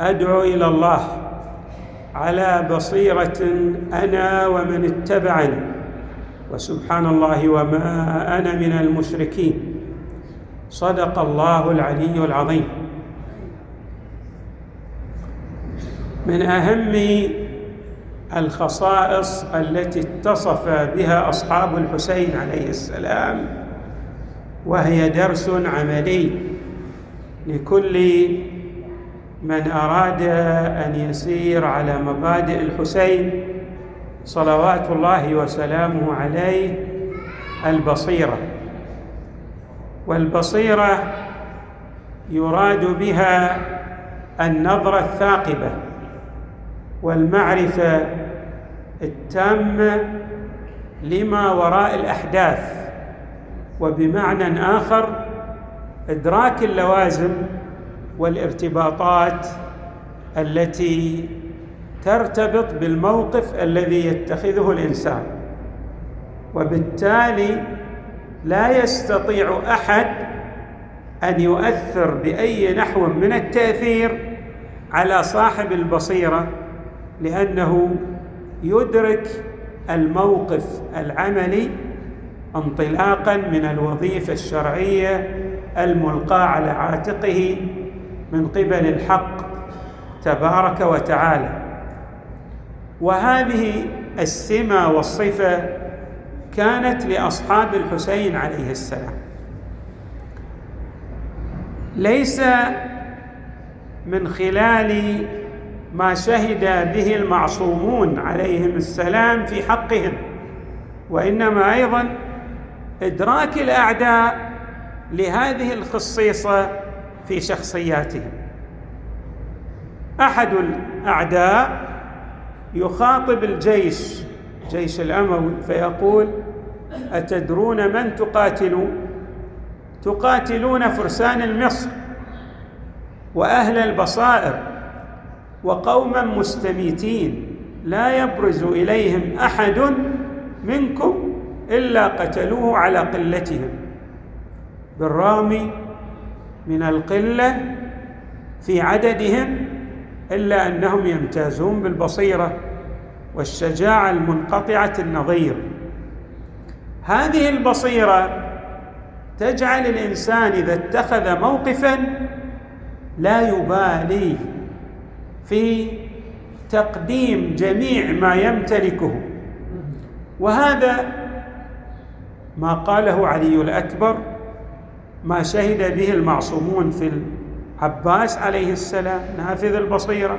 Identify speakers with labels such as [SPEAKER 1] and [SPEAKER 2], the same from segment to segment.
[SPEAKER 1] أدعو إلى الله على بصيرة أنا ومن اتبعني وسبحان الله وما أنا من المشركين. صدق الله العلي العظيم. من أهم الخصائص التي اتصف بها أصحاب الحسين عليه السلام وهي درس عملي لكل من أراد أن يسير على مبادئ الحسين صلوات الله وسلامه عليه البصيرة. والبصيرة يراد بها النظرة الثاقبة والمعرفة التامة لما وراء الأحداث وبمعنى آخر إدراك اللوازم والارتباطات التي ترتبط بالموقف الذي يتخذه الإنسان. وبالتالي لا يستطيع أحد أن يؤثر بأي نحو من التأثير على صاحب البصيرة لأنه يدرك الموقف العملي انطلاقا من الوظيفة الشرعية الملقاة على عاتقه من قبل الحق تبارك وتعالى. وهذه السمة والصفة كانت لأصحاب الحسين عليه السلام. ليس من خلال ما شهد به المعصومون عليهم السلام في حقهم وإنما أيضا إدراك الأعداء لهذه الخصيصه في شخصياتهم أحد الأعداء يخاطب الجيش جيش الأموي فيقول أتدرون من تقاتلون تقاتلون فرسان المصر وأهل البصائر وقوما مستميتين لا يبرز إليهم أحد منكم إلا قتلوه على قلتهم. بالرغم من القلة في عددهم إلا أنهم يمتازون بالبصيرة والشجاعة المنقطعة النظير. هذه البصيرة تجعل الإنسان إذا اتخذ موقفا لا يبالي في تقديم جميع ما يمتلكه. وهذا ما قاله علي الأكبر ما شهد به المعصومون في العباس عليه السلام نافذ البصيرة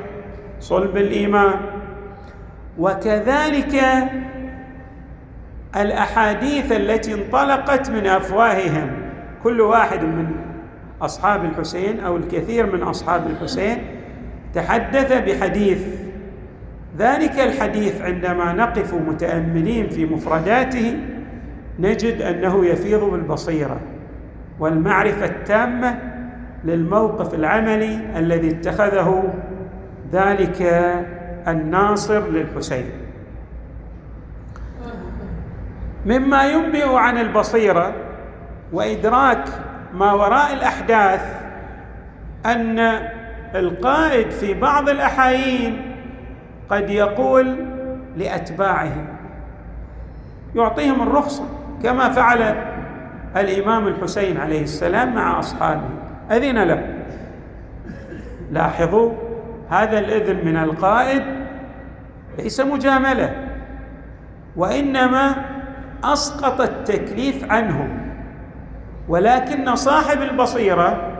[SPEAKER 1] صلب الإيمان. وكذلك الأحاديث التي انطلقت من أفواههم كل واحد من أصحاب الحسين أو الكثير من أصحاب الحسين تحدث بحديث. ذلك الحديث عندما نقف متأملين في مفرداته نجد أنه يفيض بالبصيرة. والمعرفة التامة للموقف العملي الذي اتخذه ذلك الناصر للحسين. مما ينبئ عن البصيرة وإدراك ما وراء الأحداث أن القائد في بعض الأحايين قد يقول لاتباعه يعطيهم الرخصة كما فعل الإمام الحسين عليه السلام مع أصحابه. أذن له. لاحظوا هذا الإذن من القائد ليس مجاملة وإنما أسقط التكليف عنهم. ولكن صاحب البصيرة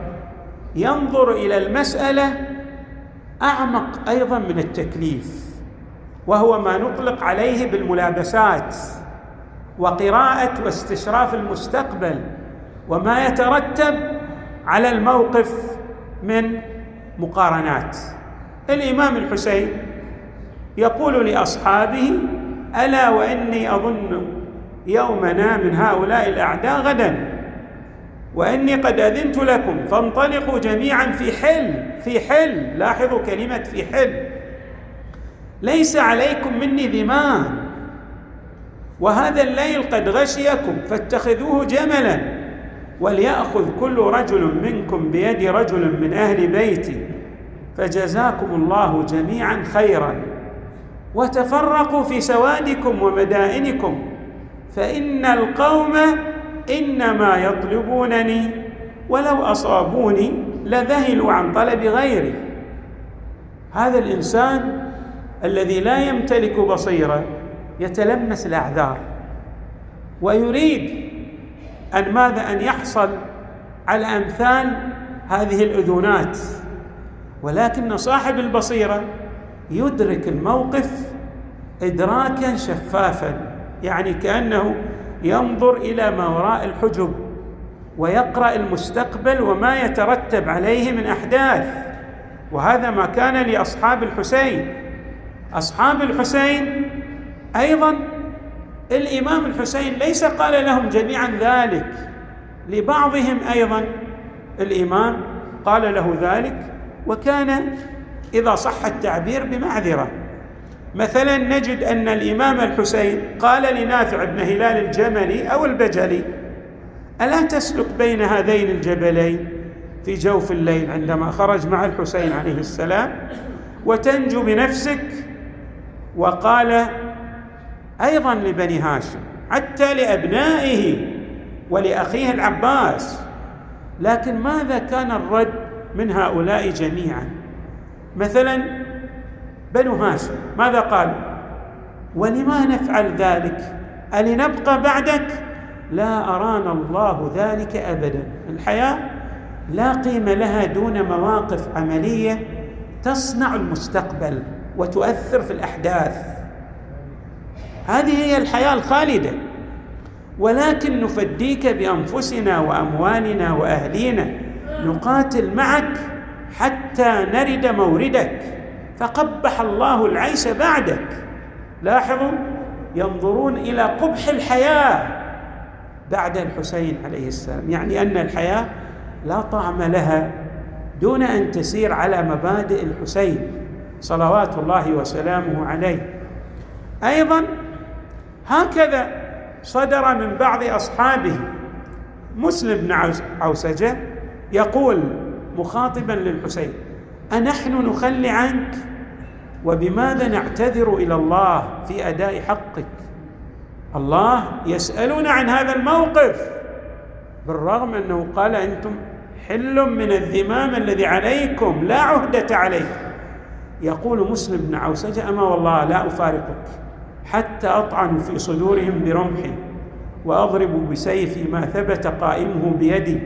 [SPEAKER 1] ينظر إلى المسألة أعمق أيضا من التكليف وهو ما نطلق عليه بالملابسات. وقراءة واستشراف المستقبل وما يترتب على الموقف من مقارنات. الإمام الحسين يقول لأصحابه ألا وإني أظن يومنا من هؤلاء الأعداء غدا وإني قد أذنت لكم فانطلقوا جميعا في حل في حل لاحظوا كلمة في حل ليس عليكم مني ذمام وهذا الليل قد غشيكم فاتخذوه جملا وليأخذ كل رجل منكم بيد رجل من أهل بيتي فجزاكم الله جميعا خيرا. وتفرقوا في سوادكم ومدائنكم فإن القوم إنما يطلبونني ولو أصابوني لذهلوا عن طلب غيري. هذا الإنسان الذي لا يمتلك بصيرة يتلمس الأعذار ويريد أن ماذا؟ أن يحصل على أمثال هذه الأذونات ولكن صاحب البصيرة يدرك الموقف إدراكا شفافا يعني كأنه ينظر إلى ما وراء الحجب ويقرأ المستقبل وما يترتب عليه من أحداث. وهذا ما كان لأصحاب الحسين. أصحاب الحسين أيضا الإمام الحسين ليس قال لهم جميعا ذلك لبعضهم أيضا الإمام قال له ذلك وكان إذا صح التعبير بمعذرة. مثلا نجد أن الإمام الحسين قال لنافع بن هلال الجملي أو البجلي ألا تسلك بين هذين الجبلين في جوف الليل عندما خرج مع الحسين عليه السلام وتنجو بنفسك؟ وقال أيضا لبني هاشم حتى لأبنائه ولأخيه العباس. لكن ماذا كان الرد من هؤلاء جميعا؟ مثلا بنو هاشم ماذا قال؟ ولما نفعل ذلك؟ ألنبقى بعدك؟ لا أرانا الله ذلك أبدا. الحياة لا قيمة لها دون مواقف عملية تصنع المستقبل وتؤثر في الأحداث. هذه هي الحياة الخالدة. ولكن نفديك بأنفسنا وأموالنا وأهلينا. نقاتل معك حتى نرد موردك. فقبح الله العيش بعدك. لاحظوا ينظرون إلى قبح الحياة بعد الحسين عليه السلام. يعني أن الحياة لا طعم لها دون أن تسير على مبادئ الحسين صلوات الله وسلامه عليه. أيضا هكذا صدر من بعض أصحابه. مسلم بن عوسجة يقول مخاطبا للحسين أنحن نخلي عنك؟ وبماذا نعتذر إلى الله في أداء حقك؟ الله يسألون عن هذا الموقف. بالرغم أنه قال أنتم حل من الذمام الذي عليكم لا عهدة عليكم يقول مسلم بن عوسجة أما والله لا أفارقك. حتى أطعن في صدورهم برمحي وأضرب بسيفي ما ثبت قائمه بيدي.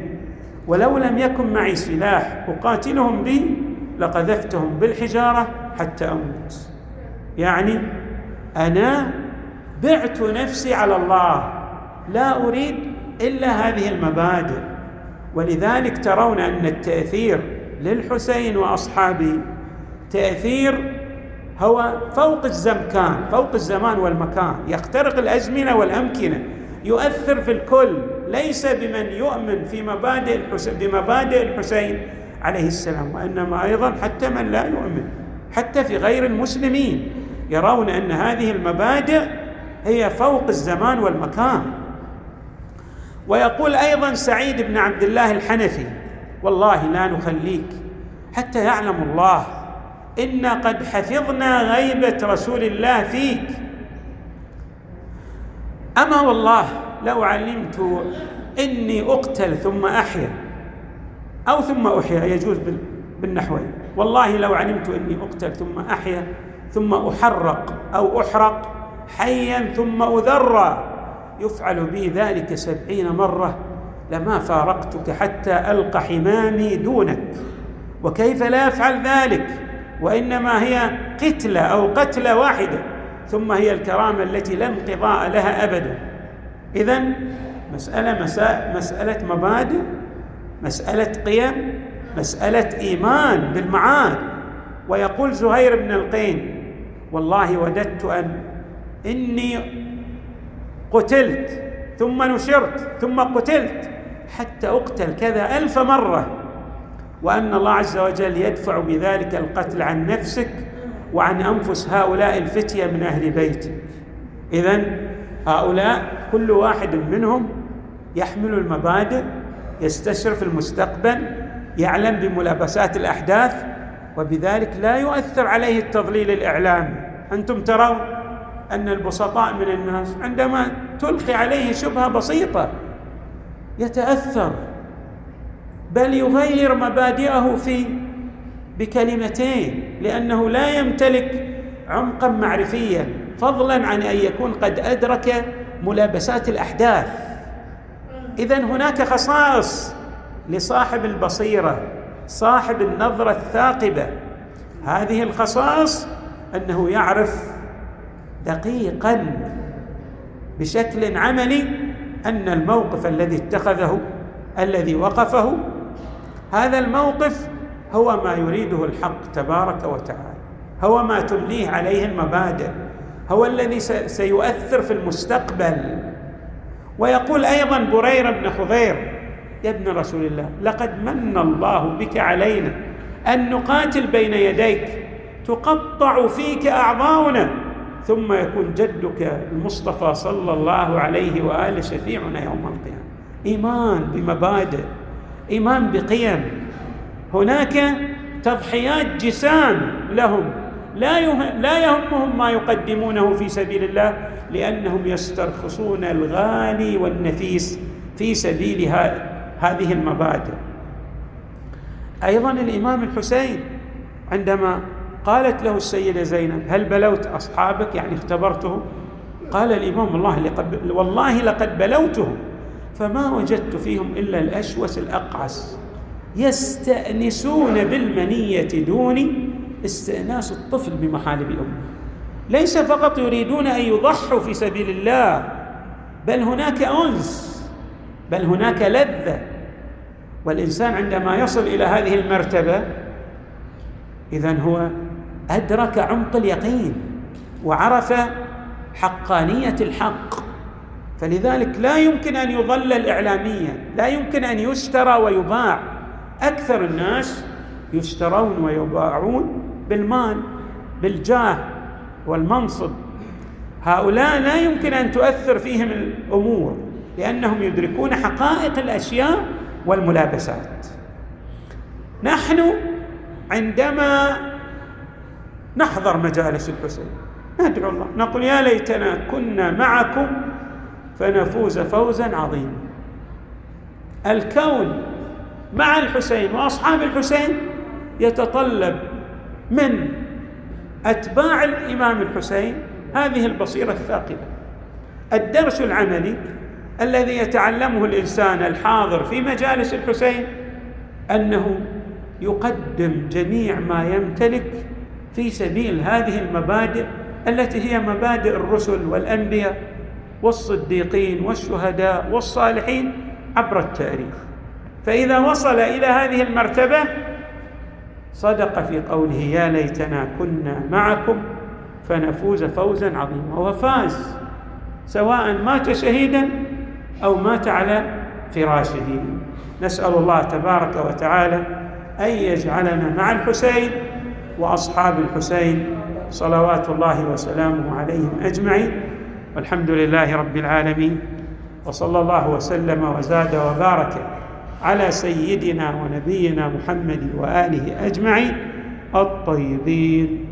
[SPEAKER 1] ولو لم يكن معي سلاح أقاتلهم به لقذفتهم بالحجارة حتى أموت. يعني أنا بعت نفسي على الله لا أريد إلا هذه المبادئ. ولذلك ترون أن التأثير للحسين وأصحابه تأثير هو فوق الزمكان فوق الزمان والمكان. يخترق الأزمنة والأمكنة. يؤثر في الكل. ليس بمن يؤمن في مبادئ الحسين بمبادئ الحسين عليه السلام وإنما أيضا حتى من لا يؤمن. حتى في غير المسلمين. يرون أن هذه المبادئ هي فوق الزمان والمكان. ويقول أيضا سعيد بن عبد الله الحنفي والله لا نخليك حتى يعلم الله أنا قد حفظنا غيبه رسول الله فيك. اما والله لو علمت اني اقتل ثم احيا. أو ثم احيا يجوز بالنحوين والله لو علمت اني اقتل ثم احيا ثم احرق أو احرق حيا ثم اذرى يفعل بي ذلك سبعين مره. لما فارقتك حتى القى حمامي دونك. وكيف لا افعل ذلك؟ وإنما هي قتلة أو قتلة واحدة ثم هي الكرامة التي لا انقضاء لها ابدا. اذا مسألة مسألة مبادئ مسألة قيم مسألة إيمان بالمعاد. ويقول زهير بن القين والله وددت أن إني قتلت ثم نشرت ثم قتلت حتى أقتل كذا ألف مرة. وأن الله عز وجل يدفع بذلك القتل عن نفسك وعن أنفس هؤلاء الفتية من أهل بيتك اذا هؤلاء كل واحد منهم يحمل المبادئ يستشرف المستقبل يعلم بملابسات الأحداث وبذلك لا يؤثر عليه التضليل الإعلامي. أنتم ترون أن البسطاء من الناس عندما تلقي عليه شبهة بسيطة يتأثر. بل يغير مبادئه في بكلمتين لأنه لا يمتلك عمقا معرفيا فضلا عن أن يكون قد أدرك ملابسات الأحداث. اذا هناك خصائص لصاحب البصيرة صاحب النظرة الثاقبة. هذه الخصائص أنه يعرف دقيقا بشكل عملي أن الموقف الذي اتخذه الذي وقفه هذا الموقف هو ما يريده الحق تبارك وتعالى هو ما تمليه عليه المبادئ هو الذي سيؤثر في المستقبل. ويقول أيضا بريرة بن خضير يا ابن رسول الله لقد من الله بك علينا أن نقاتل بين يديك تقطع فيك أعضاؤنا ثم يكون جدك المصطفى صلى الله عليه وآله شفيعنا يوم القيامة. إيمان بمبادئ. إيمان بقيم. هناك تضحيات جسام لهم. لا لا يهمهم ما يقدمونه في سبيل الله لأنهم يسترخصون الغالي والنفيس في سبيل هذه المبادئ. أيضا الإمام الحسين عندما قالت له السيدة زينب هل بلوت أصحابك؟ يعني اختبرتهم قال الإمام الله لقد والله لقد بلوتهم. فما وجدت فيهم إلا الأشوس الأقعس. يستأنسون بالمنية دوني استئناس الطفل بمحارب امه ليس فقط يريدون أن يضحوا في سبيل الله بل هناك أنس بل هناك لذة. والإنسان عندما يصل إلى هذه المرتبة اذا هو أدرك عمق اليقين وعرف حقانية الحق. فلذلك لا يمكن أن يضلل اعلاميا لا يمكن أن يشترى ويباع. أكثر الناس يشترون ويباعون بالمال بالجاه والمنصب. هؤلاء لا يمكن أن تؤثر فيهم الأمور لأنهم يدركون حقائق الأشياء والملابسات. نحن عندما نحضر مجالس الحسين ندعو الله نقول يا ليتنا كنا معكم فنفوز فوزا عظيما. الكون مع الحسين وأصحاب الحسين يتطلب من أتباع الإمام الحسين هذه البصيرة الثاقبة. الدرس العملي الذي يتعلمه الإنسان الحاضر في مجالس الحسين أنه يقدم جميع ما يمتلك في سبيل هذه المبادئ التي هي مبادئ الرسل والأنبياء. والصديقين والشهداء والصالحين عبر التاريخ. فإذا وصل إلى هذه المرتبة صدق في قوله يا ليتنا كنا معكم فنفوز فوزا عظيما. وفاز سواء مات شهيدا أو مات على فراشه. نسأل الله تبارك وتعالى أن يجعلنا مع الحسين وأصحاب الحسين صلوات الله وسلامه عليهم أجمعين. والحمد لله رب العالمين وصلى الله وسلم وزاد وبارك على سيدنا ونبينا محمد وآله أجمعين الطيبين. الطيبين